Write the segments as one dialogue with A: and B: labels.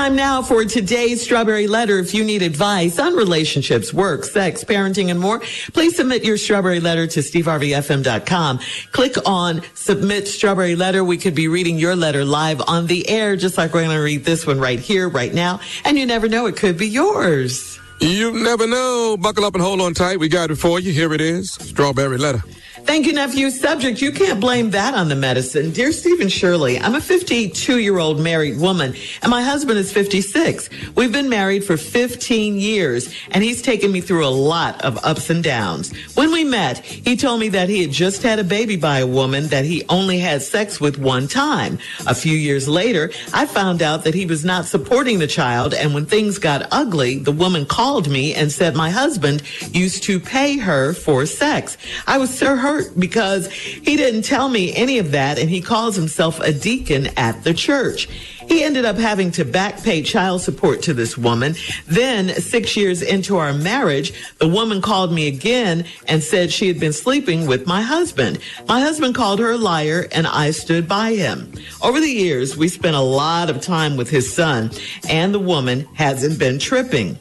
A: Time now for today's Strawberry Letter. If you need advice on relationships, work, sex, parenting, and more, please submit your Strawberry Letter to steveharveyfm.com. Click on Submit Strawberry Letter. We could be reading your letter live on the air, just like we're going to read this one right here, right now. And you never know, it could be yours.
B: You never know. Buckle up and hold on tight. We got it for you. Here it is. Strawberry Letter.
A: Thank you, nephew. Subject, you can't blame that on the medicine. Dear Steve and Shirley, I'm a 52 year old married woman and my husband is 56. We've been married for 15 years and he's taken me through a lot of ups and downs. When we met, he told me that he had just had a baby by a woman that he only had sex with one time. A few years later, I found out that he was not supporting the child and when things got ugly, the woman called me and said my husband used to pay her for sex. I was so hurt because he didn't tell me any of that and he calls himself a deacon at the church. He ended up having to back pay child support to this woman. Then, six years into our marriage, the woman called me again and said she had been sleeping with my husband. My husband called her a liar and I stood by him. Over the years, we spent a lot of time with his son and the woman hasn't been tripping.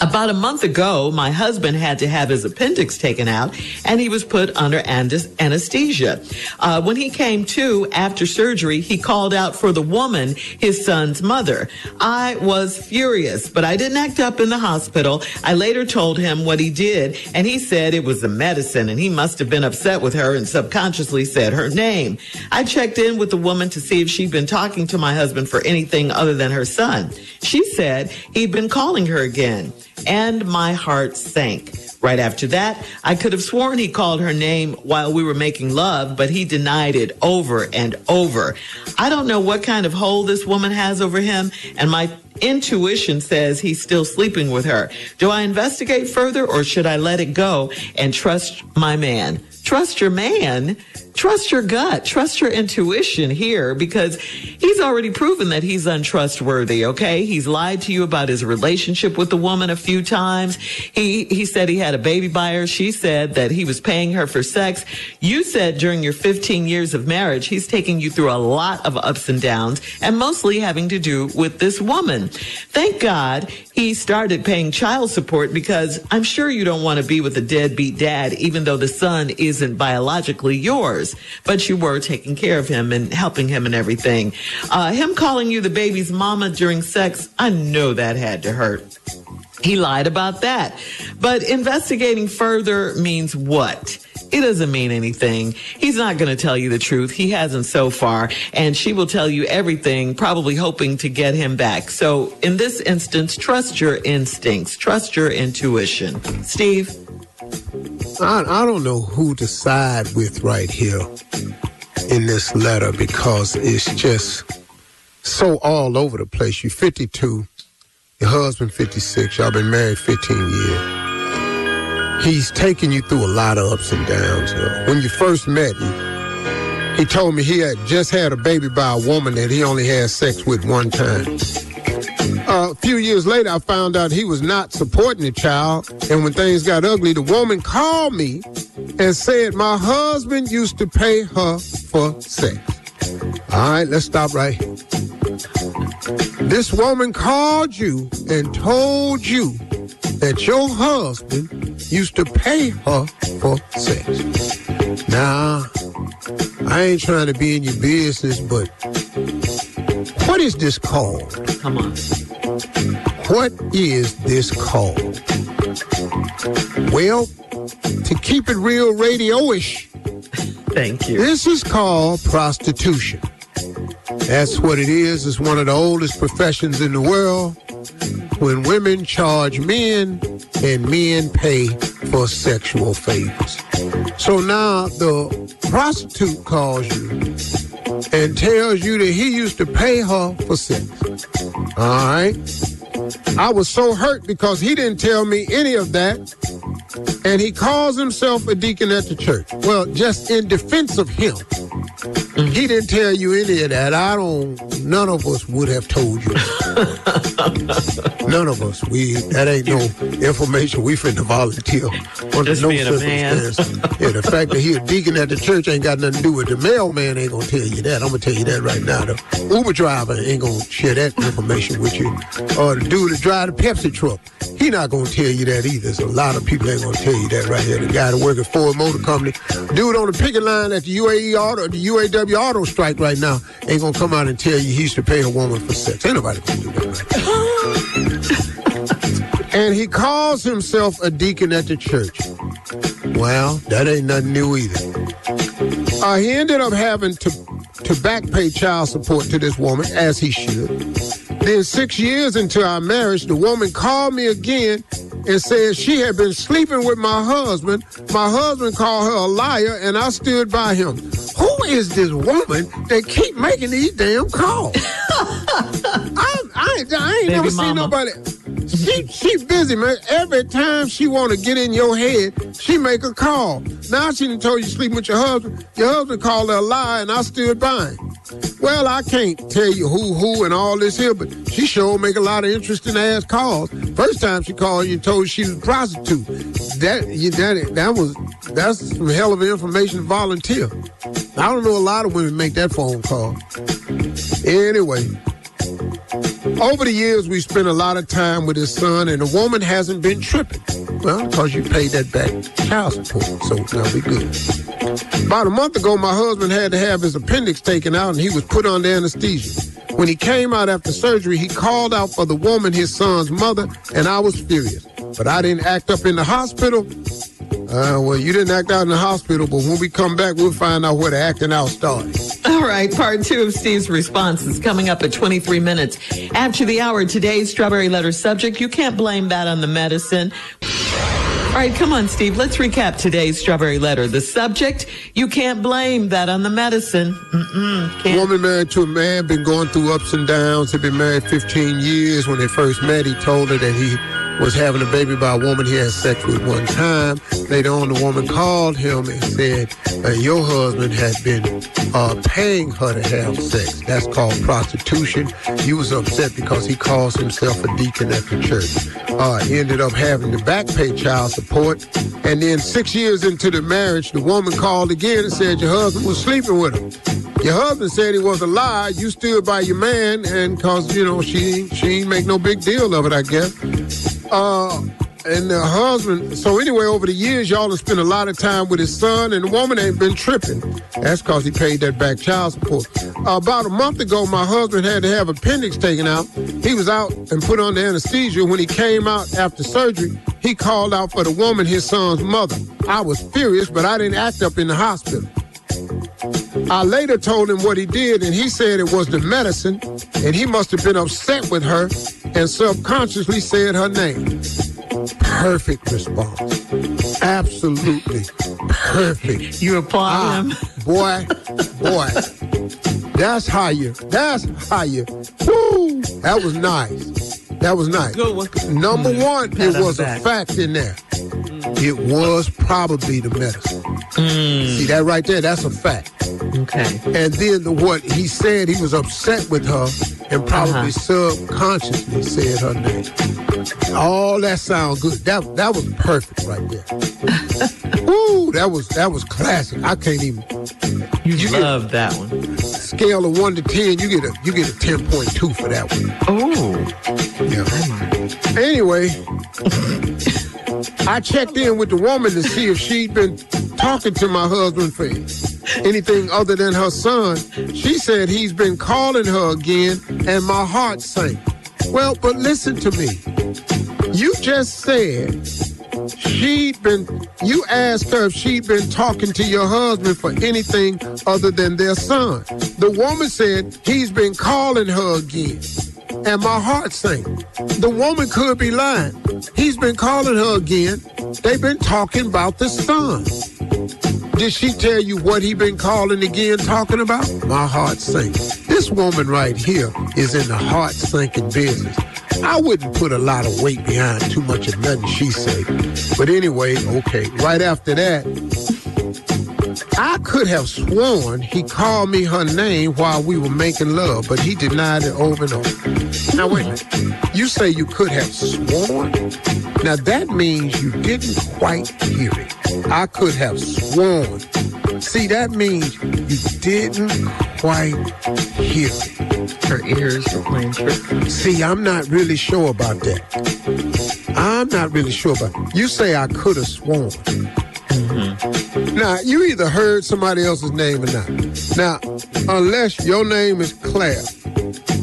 A: About a month ago, my husband had to have his appendix taken out and he was put under anesthesia. Uh, when he came to after surgery, he called out for the woman, his son's mother. I was furious, but I didn't act up in the hospital. I later told him what he did and he said it was the medicine and he must have been upset with her and subconsciously said her name. I checked in with the woman to see if she'd been talking to my husband for anything other than her son. She said he'd been calling her again and my heart sank. Right after that, I could have sworn he called her name while we were making love, but he denied it over and over. I don't know what kind of hold this woman has over him, and my intuition says he's still sleeping with her. Do I investigate further or should I let it go and trust my man? Trust your man? trust your gut, trust your intuition here because he's already proven that he's untrustworthy. Okay. He's lied to you about his relationship with the woman a few times. He, he said he had a baby by her. She said that he was paying her for sex. You said during your 15 years of marriage, he's taking you through a lot of ups and downs and mostly having to do with this woman. Thank God he started paying child support because I'm sure you don't want to be with a deadbeat dad, even though the son isn't biologically yours but you were taking care of him and helping him and everything. Uh, him calling you the baby's mama during sex, I know that had to hurt. He lied about that. But investigating further means what? It doesn't mean anything. He's not going to tell you the truth. He hasn't so far. And she will tell you everything, probably hoping to get him back. So in this instance, trust your instincts, trust your intuition. Steve?
C: I, I don't know who to side with right here in this letter because it's just so all over the place. You're 52, your husband 56, y'all been married 15 years. He's taken you through a lot of ups and downs. When you first met him, he told me he had just had a baby by a woman that he only had sex with one time. Uh, a few years later, I found out he was not supporting the child. And when things got ugly, the woman called me and said my husband used to pay her for sex. All right, let's stop right here. This woman called you and told you that your husband used to pay her for sex. Now, I ain't trying to be in your business, but what is this called?
A: Come on.
C: What is this called? Well, to keep it real radio-ish,
A: Thank you.
C: this is called prostitution. That's what it is. It's one of the oldest professions in the world. When women charge men and men pay for sexual favors. So now the prostitute calls you and tells you that he used to pay her for sex. All right. I was so hurt because he didn't tell me any of that. And he calls himself a deacon at the church. Well, just in defense of him, he didn't tell you any of that. I don't, none of us would have told you. none of us. We, that ain't no information we finna volunteer under
A: Just
C: no
A: being a man.
C: circumstance. yeah, the fact that he a deacon at the church ain't got nothing to do with it. The mailman ain't gonna tell you that. I'm gonna tell you that right now. The Uber driver ain't gonna share that information with you. Or the dude that drive the Pepsi truck, he not gonna tell you that either. So a lot of people ain't gonna tell you that right here. The guy that work at Ford Motor Company, dude on the picket line at the UAE auto, the UAW auto strike right now, ain't gonna come out and tell you he used to pay a woman for sex. Ain't nobody gonna do that and he calls himself a deacon at the church. Well, that ain't nothing new either. Uh, he ended up having to to back pay child support to this woman, as he should. Then six years into our marriage, the woman called me again and said she had been sleeping with my husband. My husband called her a liar, and I stood by him. Who is this woman that keep making these damn calls? I, I, I ain't
A: Baby
C: never seen nobody. She she busy, man. Every time she want to get in your head, she make a call. Now she done told you sleeping with your husband. Your husband called her a liar, and I stood by him. Well, I can't tell you who who and all this here, but she sure make a lot of interesting ass calls. First time she called you and told she was a prostitute. That you that that was that's some hell of information to volunteer. I don't know a lot of women make that phone call. Anyway, over the years, we spent a lot of time with his son, and the woman hasn't been tripping. Well, because you paid that back child support, so now we good. About a month ago, my husband had to have his appendix taken out, and he was put under anesthesia. When he came out after surgery, he called out for the woman, his son's mother, and I was furious. But I didn't act up in the hospital. Uh, well, you didn't act out in the hospital, but when we come back, we'll find out where the acting out started.
A: All right, part two of Steve's response is coming up at 23 minutes after the hour. Today's strawberry letter subject, you can't blame that on the medicine. All right, come on, Steve. Let's recap today's strawberry letter. The subject, you can't blame that on the medicine.
C: Woman married to a man, been going through ups and downs. Had been married 15 years. When they first met, he told her that he was having a baby by a woman he had sex with one time. Later on, the woman called him and said, uh, your husband had been uh, paying her to have sex. That's called prostitution. He was upset because he calls himself a deacon at the church. Uh, he ended up having to back pay child support. And then six years into the marriage, the woman called again and said your husband was sleeping with her. Your husband said he was a lie. You stood by your man, and cause you know she she ain't make no big deal of it, I guess. Uh, and the husband. So anyway, over the years, y'all have spent a lot of time with his son, and the woman ain't been tripping. That's cause he paid that back child support. Uh, about a month ago, my husband had to have appendix taken out. He was out and put under anesthesia. When he came out after surgery, he called out for the woman, his son's mother. I was furious, but I didn't act up in the hospital. I later told him what he did, and he said it was the medicine, and he must have been upset with her and subconsciously said her name. Perfect response. Absolutely perfect.
A: You applaud
C: Ah,
A: him.
C: boy, boy. That's how you, that's how you, woo, that was nice. That was nice.
A: Good one.
C: Number
A: Mm.
C: one, it was a fact in there. It was probably the medicine.
A: Mm.
C: See that right there? That's a fact.
A: Okay.
C: And then the, what he said, he was upset with her and probably
A: Uh-huh.
C: subconsciously said her name. All that sound good. That that was perfect right there. Woo, that was that was classic. I can't even
A: You,
C: You get-
A: love that one.
C: scale of one to ten. You get a you get a ten point two for that one.
A: Oh,
C: Yeah. Anyway, I checked in with the woman to see if she'd been talking to my husband for anything other than her son. She said he's been calling her again, and my heart sank. Well, but listen to me. You just said she'd been, you asked her if she'd been talking to your husband for anything other than their son. The woman said he's been calling her again. And my heart sank. The woman could be lying. He's been calling her again. They've been talking about the son. Did she tell you what he been calling again talking about? My heart sank. This woman right here is in the heart sinking business. I wouldn't put a lot of weight behind too much of nothing she said. But anyway, okay. Right after that, I could have sworn he called me her name while we were making love, but he denied it over and over. Now wait a minute. You say you could have sworn? Now that means you didn't quite hear it. I could have sworn. See, that means you didn't quite hear it.
A: Her ears were playing tricks.
C: See, I'm not really sure about that. I'm not really sure about You say I could have sworn. Now, you either heard somebody else's name or not. Now, unless your name is Claire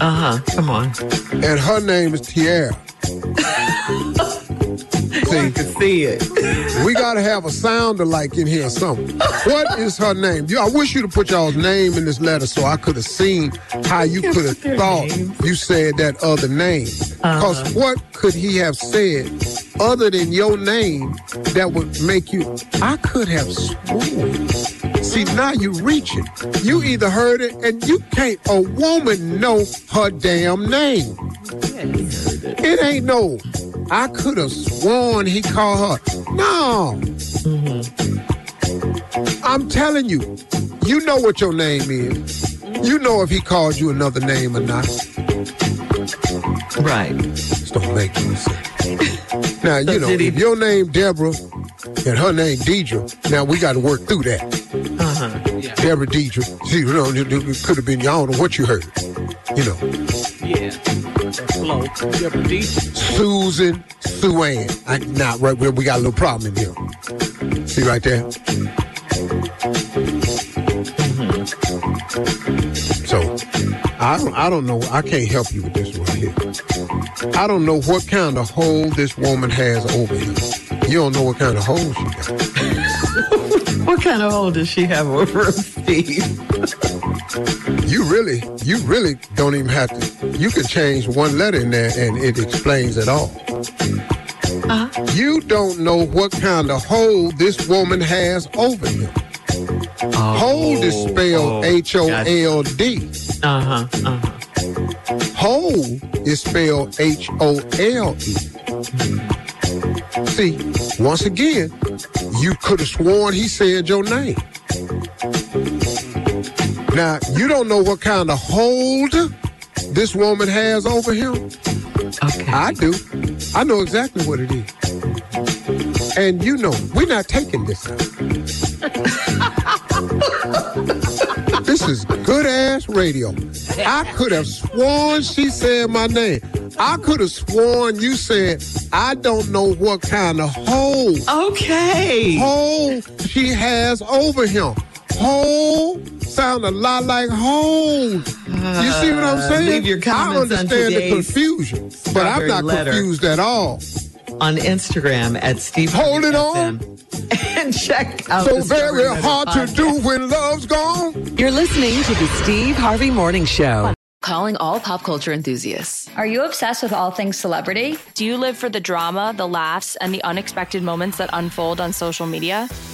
A: Uh huh. Come on.
C: and her name is Tiara.
A: You can see it.
C: We gotta have a sound alike in here or something. What is her name? You, I wish you to put y'all's name in this letter so I could have seen how you could have thought you said that other name. Because what could he have said other than your name that would make you? I could have sworn. See, now you reaching. You either heard it and you can't. A woman know her damn name. It ain't no. I could have sworn he called her. No. I'm telling you, you know what your name is. You know if he called you another name or not.
A: Right.
C: Don't make any sense. Now, you know, if your name Deborah and her name Deidre, now we got to work through that.
A: Uh huh. Yeah.
C: Deborah Deidre. See, you know, it it could have been, don't know what you heard. You know,
D: Yeah. Flow. Deborah.
C: Susan, Sue Ann. I, nah, right, we got a little problem in here. See right there? I don't, I don't know. I can't help you with this right here. I don't know what kind of hold this woman has over him. You don't know what kind of hold she got.
A: What kind of hold does she have over him, Steve?
C: You really, you really don't even have to. You can change one letter in there and it explains it all. Huh? You don't know what kind of hold this woman has over him. Oh, hold is spelled oh, H O L D.
A: Uh huh. Uh huh.
C: Hold is spelled H O L E. See, once again, you could have sworn he said your name. Now, you don't know what kind of hold this woman has over him.
A: Okay.
C: I do. I know exactly what it is. And you know, we're not taking this. this is good ass radio. I could have sworn she said my name. I could have sworn you said, I don't know what kind of hold,
A: okay.
C: hold she has over him. Hold sound a lot like hold. You see what I'm uh, saying?
A: leave your
C: I understand the confusion, but I'm not
A: Letter.
C: confused at all.
A: On Instagram at Steve.
C: Hold it
A: Harvey FM. and check out.
C: So
A: the
C: very
A: Letter
C: hard to
A: podcast.
C: do when love's gone.
E: You're listening to the Steve Harvey Morning Show.
F: Calling all pop culture enthusiasts.
G: Are you obsessed with all things celebrity?
H: Do you live for the drama, the laughs, and the unexpected moments that unfold on social media?